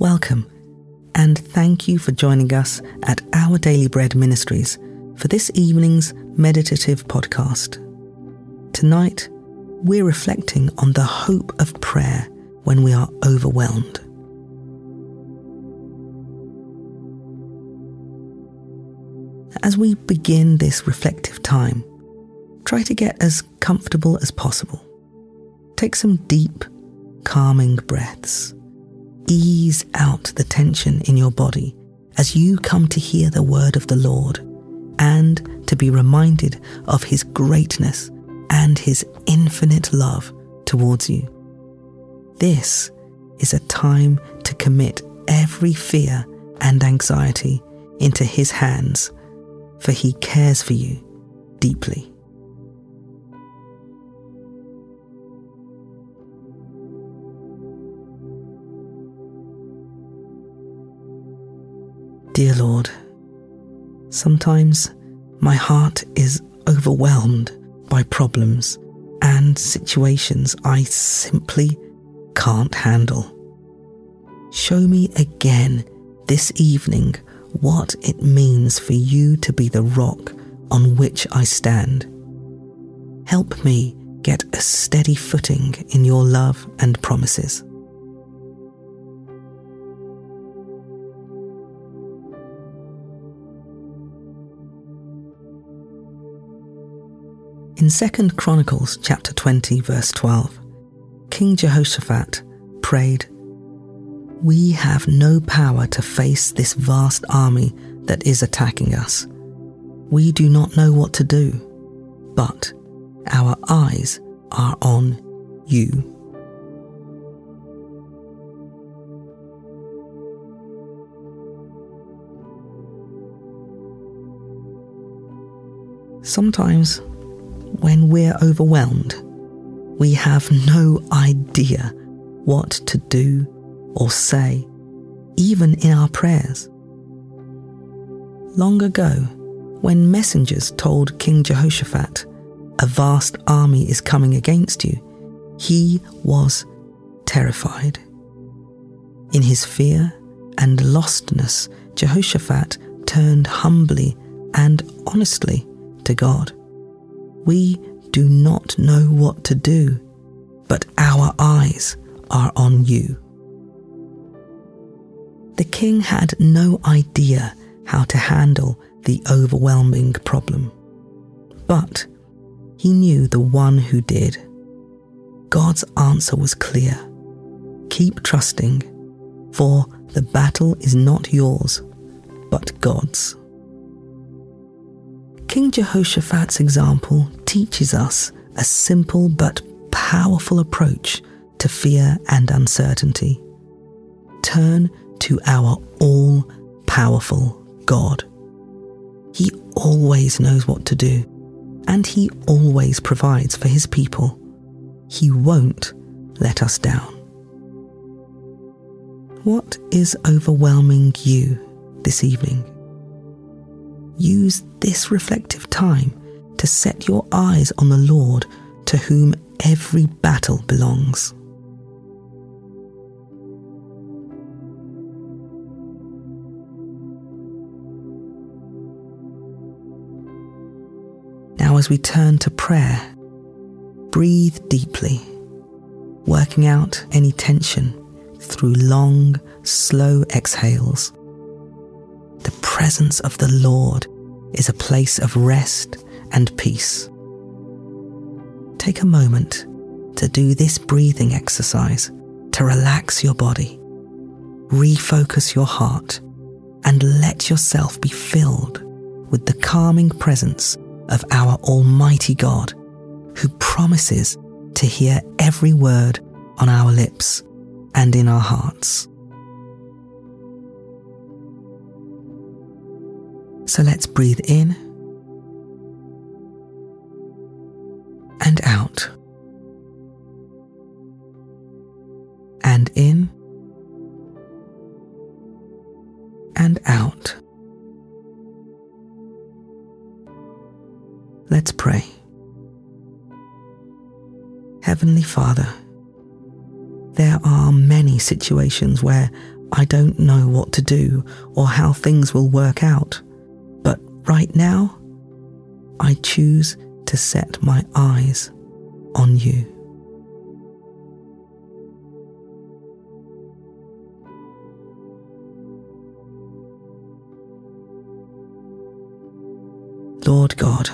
Welcome, and thank you for joining us at Our Daily Bread Ministries for this evening's meditative podcast. Tonight, we're reflecting on the hope of prayer when we are overwhelmed. As we begin this reflective time, try to get as comfortable as possible. Take some deep, calming breaths. Ease out the tension in your body as you come to hear the word of the Lord and to be reminded of his greatness and his infinite love towards you. This is a time to commit every fear and anxiety into his hands, for he cares for you deeply. Dear Lord, sometimes my heart is overwhelmed by problems and situations I simply can't handle. Show me again this evening what it means for you to be the rock on which I stand. Help me get a steady footing in your love and promises. In 2 Chronicles chapter 20 verse 12, King Jehoshaphat prayed, We have no power to face this vast army that is attacking us. We do not know what to do, but our eyes are on you. Sometimes when we're overwhelmed, we have no idea what to do or say, even in our prayers. Long ago, when messengers told King Jehoshaphat, a vast army is coming against you, he was terrified. In his fear and lostness, Jehoshaphat turned humbly and honestly to God. We do not know what to do, but our eyes are on you. The king had no idea how to handle the overwhelming problem, but he knew the one who did. God's answer was clear keep trusting, for the battle is not yours, but God's. King Jehoshaphat's example teaches us a simple but powerful approach to fear and uncertainty. Turn to our all powerful God. He always knows what to do, and He always provides for His people. He won't let us down. What is overwhelming you this evening? Use this reflective time to set your eyes on the Lord to whom every battle belongs. Now, as we turn to prayer, breathe deeply, working out any tension through long, slow exhales presence of the Lord is a place of rest and peace. Take a moment to do this breathing exercise to relax your body, refocus your heart, and let yourself be filled with the calming presence of our Almighty God, who promises to hear every word on our lips and in our hearts. So let's breathe in and out. And in and out. Let's pray. Heavenly Father, there are many situations where I don't know what to do or how things will work out, right now, I choose to set my eyes on you. Lord God,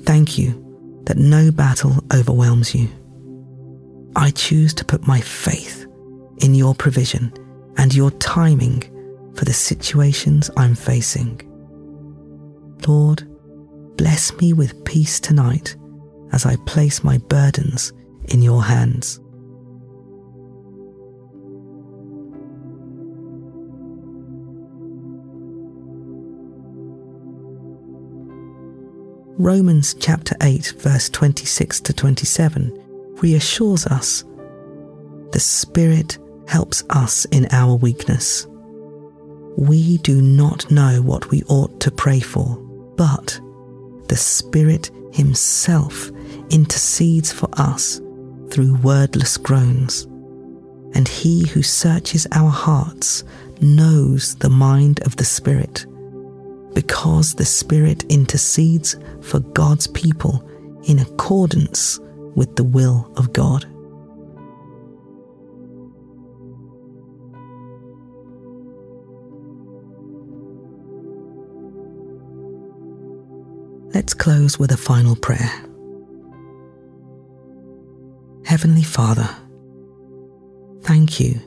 thank you that no battle overwhelms you. I choose to put my faith in your provision and your timing for the situations I'm facing. Lord, bless me with peace tonight as I place my burdens in your hands. Romans chapter 8, verse 26 to 27 reassures us the Spirit helps us in our weakness. We do not know what we ought to pray for, but the Spirit Himself intercedes for us through wordless groans. And He who searches our hearts knows the mind of the Spirit because the Spirit intercedes for God's people in accordance with the will of God. Let's close with a final prayer. Heavenly Father, thank you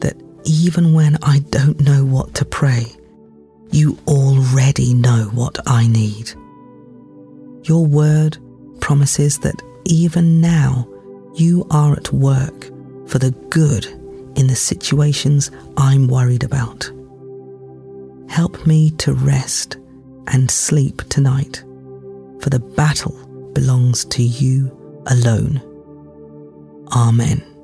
that even when I don't know what to pray, you already know what I need. Your word promises that even now you are at work for the good in the situations I'm worried about. Help me to rest and sleep tonight, for the battle belongs to you alone. Amen.